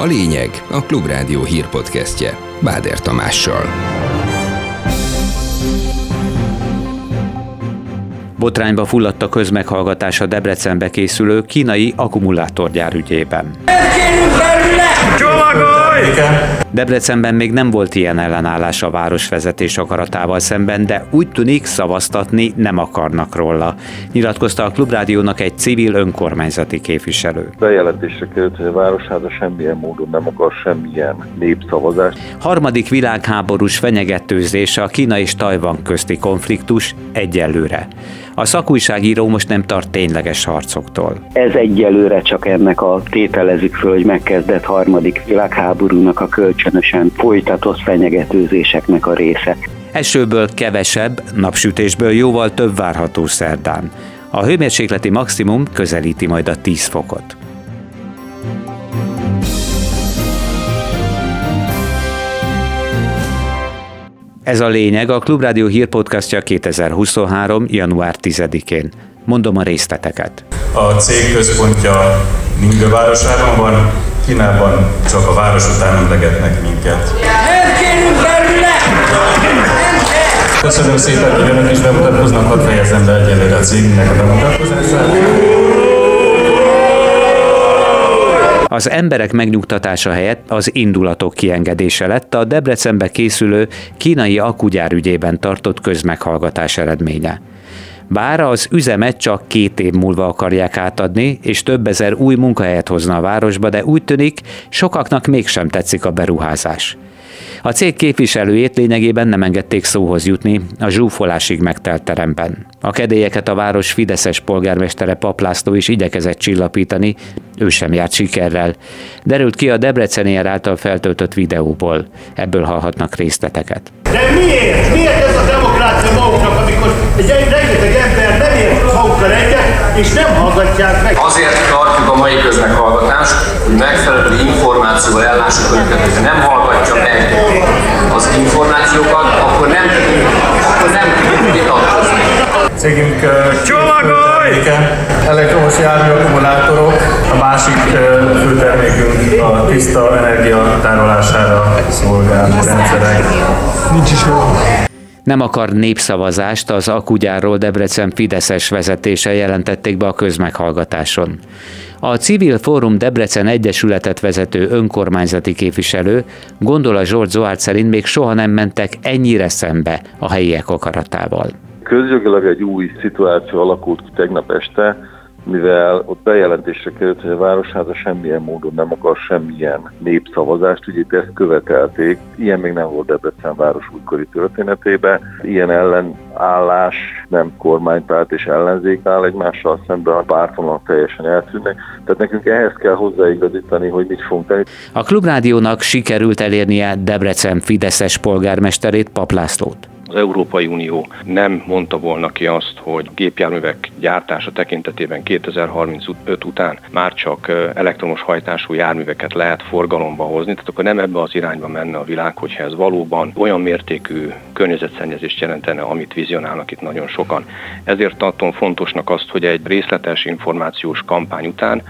A lényeg a Klubrádió hírpodcastje Báder Tamással. Botrányba fulladt a közmeghallgatás a Debrecenbe készülő kínai akkumulátorgyár ügyében. Debrecenben még nem volt ilyen ellenállás a városvezetés akaratával szemben, de úgy tűnik szavaztatni nem akarnak róla. Nyilatkozta a Klubrádiónak egy civil önkormányzati képviselő. Bejelentésre került, hogy a Városháza semmilyen módon nem akar semmilyen népszavazást. Harmadik világháborús fenyegetőzés a Kína és Tajvan közti konfliktus egyelőre. A szakújságíró most nem tart tényleges harcoktól. Ez egyelőre csak ennek a tételezik föl, hogy megkezdett harmadik világháborúnak a kölcsönösen folytatott fenyegetőzéseknek a része. Esőből kevesebb, napsütésből jóval több várható szerdán. A hőmérsékleti maximum közelíti majd a 10 fokot. Ez a lényeg a Klubrádió hírpodcastja 2023. január 10-én. Mondom a részleteket. A cég központja Ningö városában van, Kínában csak a város után emlegetnek minket. Köszönöm szépen, hogy önök is bemutatkoznak, hadd fejezem be egyelőre a cégnek a bemutatkozását. Az emberek megnyugtatása helyett az indulatok kiengedése lett a Debrecenbe készülő kínai akugyár ügyében tartott közmeghallgatás eredménye. Bár az üzemet csak két év múlva akarják átadni, és több ezer új munkahelyet hozna a városba, de úgy tűnik, sokaknak mégsem tetszik a beruházás. A cég képviselőjét lényegében nem engedték szóhoz jutni a zsúfolásig megtelt teremben. A kedélyeket a város Fideszes polgármestere Paplászló is igyekezett csillapítani, ő sem járt sikerrel. Derült ki a Debrecenier által feltöltött videóból. Ebből hallhatnak részleteket. De miért? És nem hallgatják meg? Azért tartjuk a mai közmeghallgatást, hogy megfelelő információval ellássuk önöket, hogy nem hallgatja meg az információkat, akkor nem tudunk, akkor nem tudunk vitatkozni. Cégünk elektromos jármű akkumulátorok, a másik főtermékünk a tiszta energia tárolására szolgáló rendszerek. Nincs is jó. Nem akar népszavazást, az akugyárról Debrecen Fideszes vezetése jelentették be a közmeghallgatáson. A Civil Fórum Debrecen Egyesületet vezető önkormányzati képviselő Gondola Zsolt Zoárd szerint még soha nem mentek ennyire szembe a helyiek akaratával. Közjogilag egy új szituáció alakult ki tegnap este, mivel ott bejelentésre került, hogy a Városháza semmilyen módon nem akar semmilyen népszavazást, ugye itt ezt követelték. Ilyen még nem volt Debrecen város újkori történetében. Ilyen ellenállás nem kormánypárt és ellenzék áll egymással szemben, a pártvonalak teljesen eltűnnek. Tehát nekünk ehhez kell hozzáigazítani, hogy mit fogunk tenni. A Klubrádiónak sikerült elérnie Debrecen Fideszes polgármesterét Paplászlót. Az Európai Unió nem mondta volna ki azt, hogy gépjárművek gyártása tekintetében 2035 után már csak elektromos hajtású járműveket lehet forgalomba hozni, tehát akkor nem ebbe az irányba menne a világ, hogyha ez valóban olyan mértékű környezetszennyezést jelentene, amit vizionálnak itt nagyon sokan. Ezért tartom fontosnak azt, hogy egy részletes információs kampány után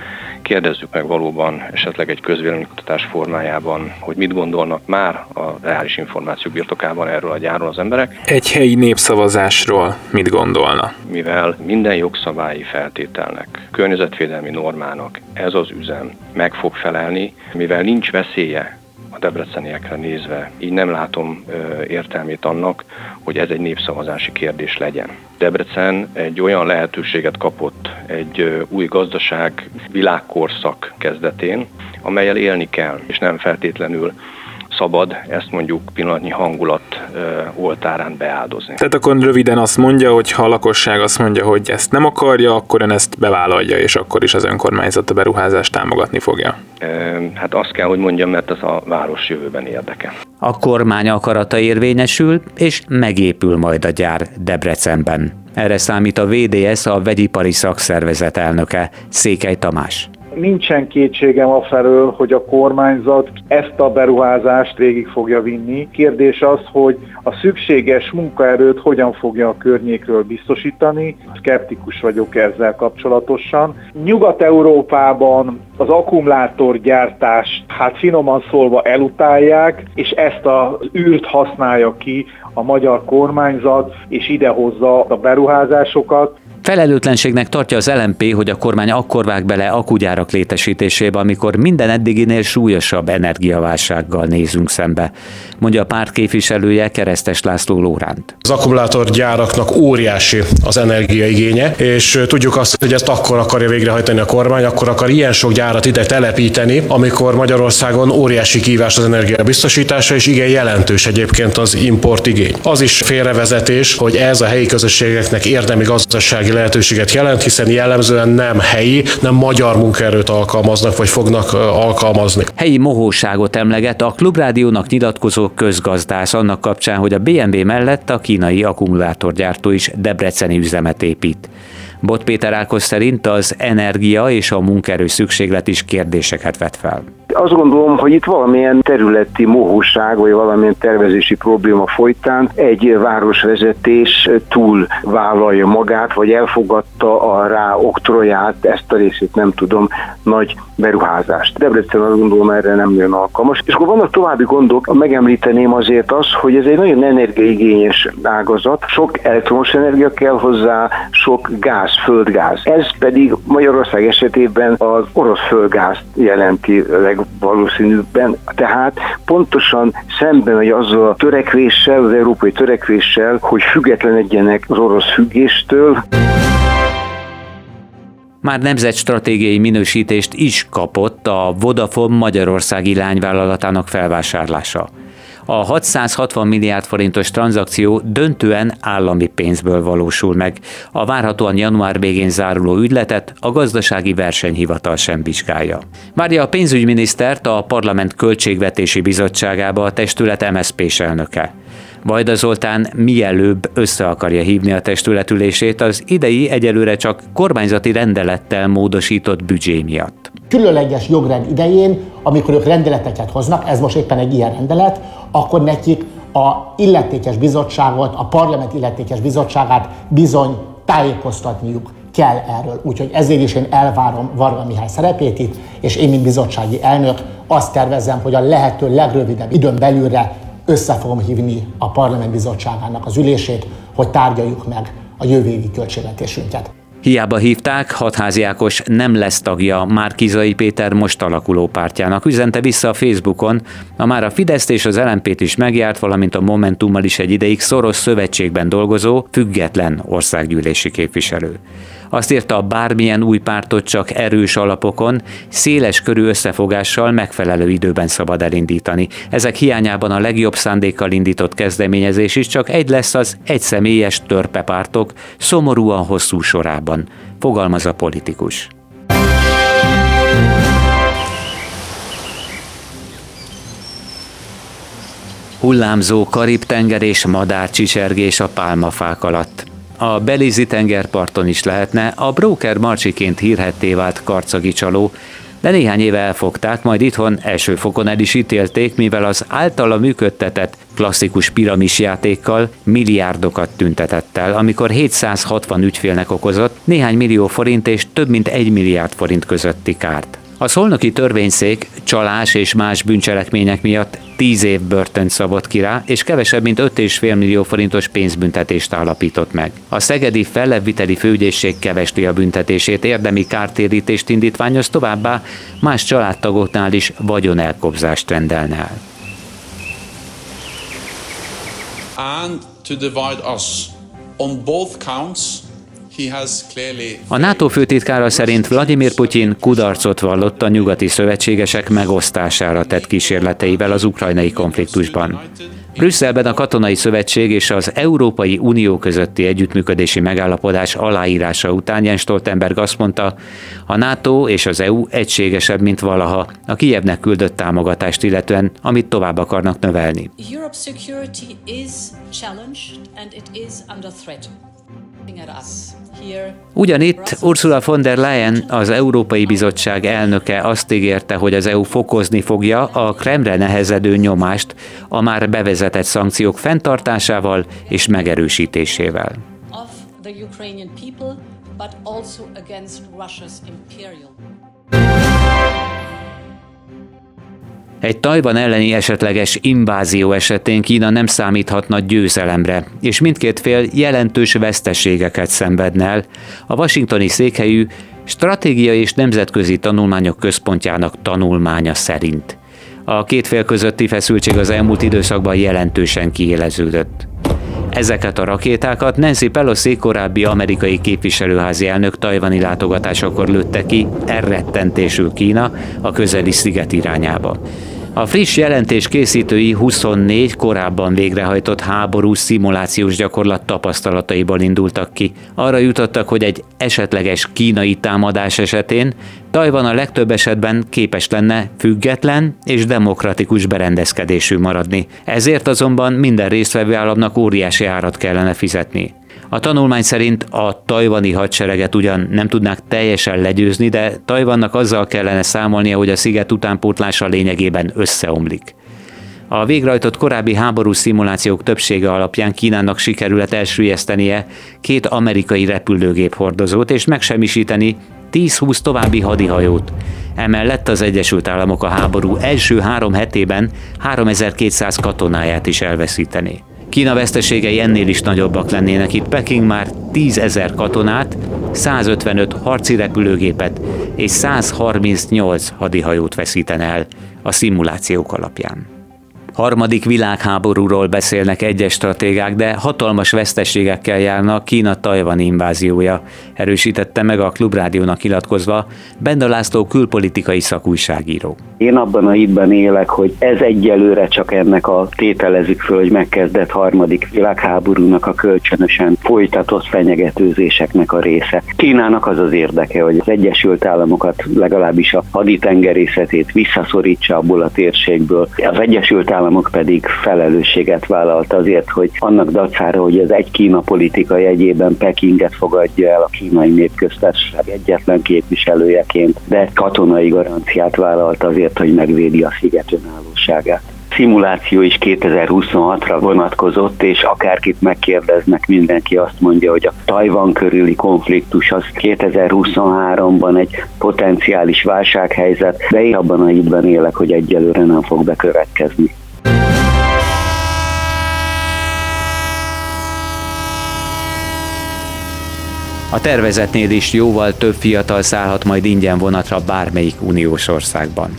kérdezzük meg valóban esetleg egy közvéleménykutatás formájában, hogy mit gondolnak már a reális információk birtokában erről a gyárról az emberek, Egy helyi népszavazásról mit gondolna? mivel minden jogszabályi feltételnek, környezetvédelmi normának ez az üzem meg fog felelni, mivel nincs veszélye a debreceniekre nézve, így nem látom ö, értelmét annak, hogy ez egy népszavazási kérdés legyen. Debrecen egy olyan lehetőséget kapott egy ö, új gazdaság világkorszak kezdetén, amelyel élni kell, és nem feltétlenül szabad ezt mondjuk pillanatnyi hangulat ö, oltárán beáldozni. Tehát akkor röviden azt mondja, hogy ha a lakosság azt mondja, hogy ezt nem akarja, akkor ön ezt bevállalja, és akkor is az önkormányzat a beruházást támogatni fogja. Ö, Hát azt kell, hogy mondjam, mert ez a város jövőben érdeke. A kormány akarata érvényesül, és megépül majd a gyár Debrecenben. Erre számít a VDS, a Vegyipari Szakszervezet elnöke, Székely Tamás. Nincsen kétségem afelől, hogy a kormányzat ezt a beruházást végig fogja vinni. Kérdés az, hogy a szükséges munkaerőt hogyan fogja a környékről biztosítani. Skeptikus vagyok ezzel kapcsolatosan. Nyugat-Európában az akkumulátorgyártást, hát finoman szólva elutálják, és ezt az űrt használja ki a magyar kormányzat, és idehozza a beruházásokat. Felelőtlenségnek tartja az LMP, hogy a kormány akkor vág bele akugyárak létesítésébe, amikor minden eddiginél súlyosabb energiaválsággal nézünk szembe, mondja a párt képviselője Keresztes László Lóránt. Az akkumulátorgyáraknak óriási az energiaigénye, és tudjuk azt, hogy ezt akkor akarja végrehajtani a kormány, akkor akar ilyen sok gyárat ide telepíteni, amikor Magyarországon óriási kívás az energia biztosítása, és igen jelentős egyébként az import igény. Az is félrevezetés, hogy ez a helyi közösségeknek érdemi gazdasági lehetőséget jelent, hiszen jellemzően nem helyi, nem magyar munkaerőt alkalmaznak, vagy fognak alkalmazni. Helyi mohóságot emleget a Klubrádiónak nyilatkozó közgazdász annak kapcsán, hogy a BMW mellett a kínai akkumulátorgyártó is debreceni üzemet épít. Bot Péter Ákos szerint az energia és a munkaerő szükséglet is kérdéseket vet fel. Azt gondolom, hogy itt valamilyen területi mohóság, vagy valamilyen tervezési probléma folytán egy városvezetés túl vállalja magát, vagy elfogadta a rá oktroját, ezt a részét nem tudom, nagy beruházást. Debrecen azt gondolom erre nem jön alkalmas. És akkor vannak további gondok, megemlíteném azért azt, hogy ez egy nagyon energiaigényes ágazat, sok elektromos energia kell hozzá, sok gáz, földgáz. Ez pedig Magyarország esetében az orosz földgázt jelenti legvalószínűbben. Tehát pontosan szemben megy azzal a törekvéssel, az európai törekvéssel, hogy függetlenedjenek az orosz függéstől. Már nemzetstratégiai minősítést is kapott a Vodafone Magyarországi lányvállalatának felvásárlása. A 660 milliárd forintos tranzakció döntően állami pénzből valósul meg. A várhatóan január végén záruló ügyletet a gazdasági versenyhivatal sem vizsgálja. Várja a pénzügyminisztert a Parlament Költségvetési Bizottságába a testület MSZP-s elnöke. Vajda Zoltán mielőbb össze akarja hívni a testületülését az idei egyelőre csak kormányzati rendelettel módosított büdzsé miatt. Különleges jogrend idején, amikor ők rendeleteket hoznak, ez most éppen egy ilyen rendelet, akkor nekik a illetékes bizottságot, a parlament illetékes bizottságát bizony tájékoztatniuk kell erről. Úgyhogy ezért is én elvárom Varga Mihály szerepét itt, és én, mint bizottsági elnök, azt tervezem, hogy a lehető legrövidebb időn belülre össze fogom hívni a parlament bizottságának az ülését, hogy tárgyaljuk meg a jövő évi költségvetésünket. Hiába hívták, Hatházi Ákos nem lesz tagja Márkizai Péter most alakuló pártjának. Üzente vissza a Facebookon, a már a Fidesz és az lmp is megjárt, valamint a Momentummal is egy ideig szoros szövetségben dolgozó, független országgyűlési képviselő. Azt írta, bármilyen új pártot csak erős alapokon, széles körű összefogással megfelelő időben szabad elindítani. Ezek hiányában a legjobb szándékkal indított kezdeményezés is csak egy lesz az egyszemélyes törpepártok szomorúan hosszú sorában, fogalmaz a politikus. Hullámzó Karib-tenger és madárcsicsergés a pálmafák alatt a Belizi tengerparton is lehetne, a broker marcsiként hírhetté vált karcagi csaló, de néhány éve elfogták, majd itthon első fokon el is ítélték, mivel az általa működtetett klasszikus piramis játékkal milliárdokat tüntetett el, amikor 760 ügyfélnek okozott néhány millió forint és több mint egy milliárd forint közötti kárt. A szolnoki törvényszék csalás és más bűncselekmények miatt 10 év börtönt szabott ki rá, és kevesebb mint 5,5 millió forintos pénzbüntetést állapított meg. A szegedi fellebbviteli főügyészség kevesti a büntetését, érdemi kártérítést indítványoz továbbá, más családtagoknál is vagyonelkobzást rendelne el. And to divide us on both counts a NATO főtitkára szerint Vladimir Putyin kudarcot vallott a nyugati szövetségesek megosztására tett kísérleteivel az ukrajnai konfliktusban. Brüsszelben a Katonai Szövetség és az Európai Unió közötti együttműködési megállapodás aláírása után Jens Stoltenberg azt mondta, a NATO és az EU egységesebb, mint valaha a Kijevnek küldött támogatást illetően, amit tovább akarnak növelni. Europe's security is challenged and it is under threat. Ugyanitt Ursula von der Leyen, az Európai Bizottság elnöke azt ígérte, hogy az EU fokozni fogja a Kremre nehezedő nyomást a már bevezetett szankciók fenntartásával és megerősítésével. Egy Tajvan elleni esetleges invázió esetén Kína nem számíthatna győzelemre, és mindkét fél jelentős veszteségeket szenvedne el. A washingtoni székhelyű Stratégia és Nemzetközi Tanulmányok Központjának tanulmánya szerint. A két fél közötti feszültség az elmúlt időszakban jelentősen kiéleződött. Ezeket a rakétákat Nancy Pelosi korábbi amerikai képviselőházi elnök tajvani látogatásakor lőtte ki, errettentésül Kína a közeli sziget irányába. A friss jelentés készítői 24 korábban végrehajtott háborús szimulációs gyakorlat tapasztalataiból indultak ki. Arra jutottak, hogy egy esetleges kínai támadás esetén Tajvan a legtöbb esetben képes lenne független és demokratikus berendezkedésű maradni. Ezért azonban minden résztvevő államnak óriási árat kellene fizetni. A tanulmány szerint a tajvani hadsereget ugyan nem tudnák teljesen legyőzni, de Tajvannak azzal kellene számolnia, hogy a sziget utánpótlása lényegében összeomlik. A végrehajtott korábbi háború szimulációk többsége alapján Kínának sikerült elsüllyesztenie két amerikai repülőgép hordozót és megsemmisíteni 10-20 további hadihajót. Emellett az Egyesült Államok a háború első három hetében 3200 katonáját is elveszíteni. Kína veszteségei ennél is nagyobbak lennének. Itt Peking már 10 ezer katonát, 155 harci repülőgépet és 138 hadihajót veszíten el a szimulációk alapján. Harmadik világháborúról beszélnek egyes stratégák, de hatalmas veszteségekkel járna Kína-Tajvan inváziója, erősítette meg a Klubrádiónak iratkozva Benda László külpolitikai szakújságíró. Én abban a hitben élek, hogy ez egyelőre csak ennek a tételezik föl, hogy megkezdett harmadik világháborúnak a kölcsönösen folytatott fenyegetőzéseknek a része. Kínának az az érdeke, hogy az Egyesült Államokat legalábbis a haditengerészetét visszaszorítsa abból a térségből. Az Egyesült Államok pedig felelősséget vállalt azért, hogy annak dacára, hogy az egy Kína politika jegyében Pekinget fogadja el a kínai népköztársaság egyetlen képviselőjeként, de katonai garanciát vállalt azért, azért, hogy megvédi a sziget önállóságát szimuláció is 2026-ra vonatkozott, és akárkit megkérdeznek, mindenki azt mondja, hogy a Tajvan körüli konfliktus az 2023-ban egy potenciális válsághelyzet, de én abban a hitben élek, hogy egyelőre nem fog bekövetkezni. A tervezetnél is jóval több fiatal szállhat majd ingyen vonatra bármelyik uniós országban.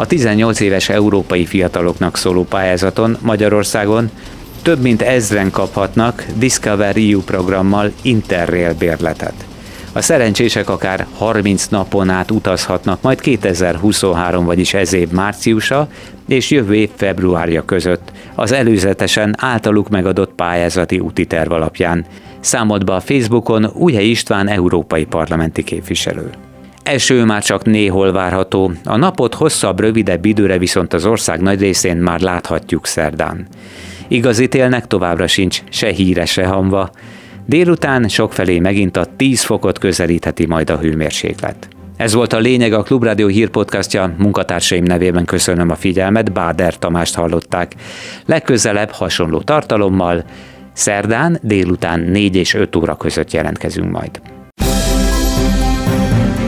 A 18 éves európai fiataloknak szóló pályázaton Magyarországon több mint ezren kaphatnak Discover EU programmal Interrail bérletet. A szerencsések akár 30 napon át utazhatnak majd 2023, vagyis ez év márciusa és jövő év februárja között az előzetesen általuk megadott pályázati úti terv alapján, számolt be a Facebookon Újhely István európai parlamenti képviselő. Eső már csak néhol várható, a napot hosszabb, rövidebb időre viszont az ország nagy részén már láthatjuk szerdán. Igazi télnek továbbra sincs se híre, se hamva. Délután sokfelé megint a 10 fokot közelítheti majd a hőmérséklet. Ez volt a lényeg a Klubrádió hírpodcastja, munkatársaim nevében köszönöm a figyelmet, Báder Tamást hallották. Legközelebb hasonló tartalommal, szerdán délután 4 és 5 óra között jelentkezünk majd.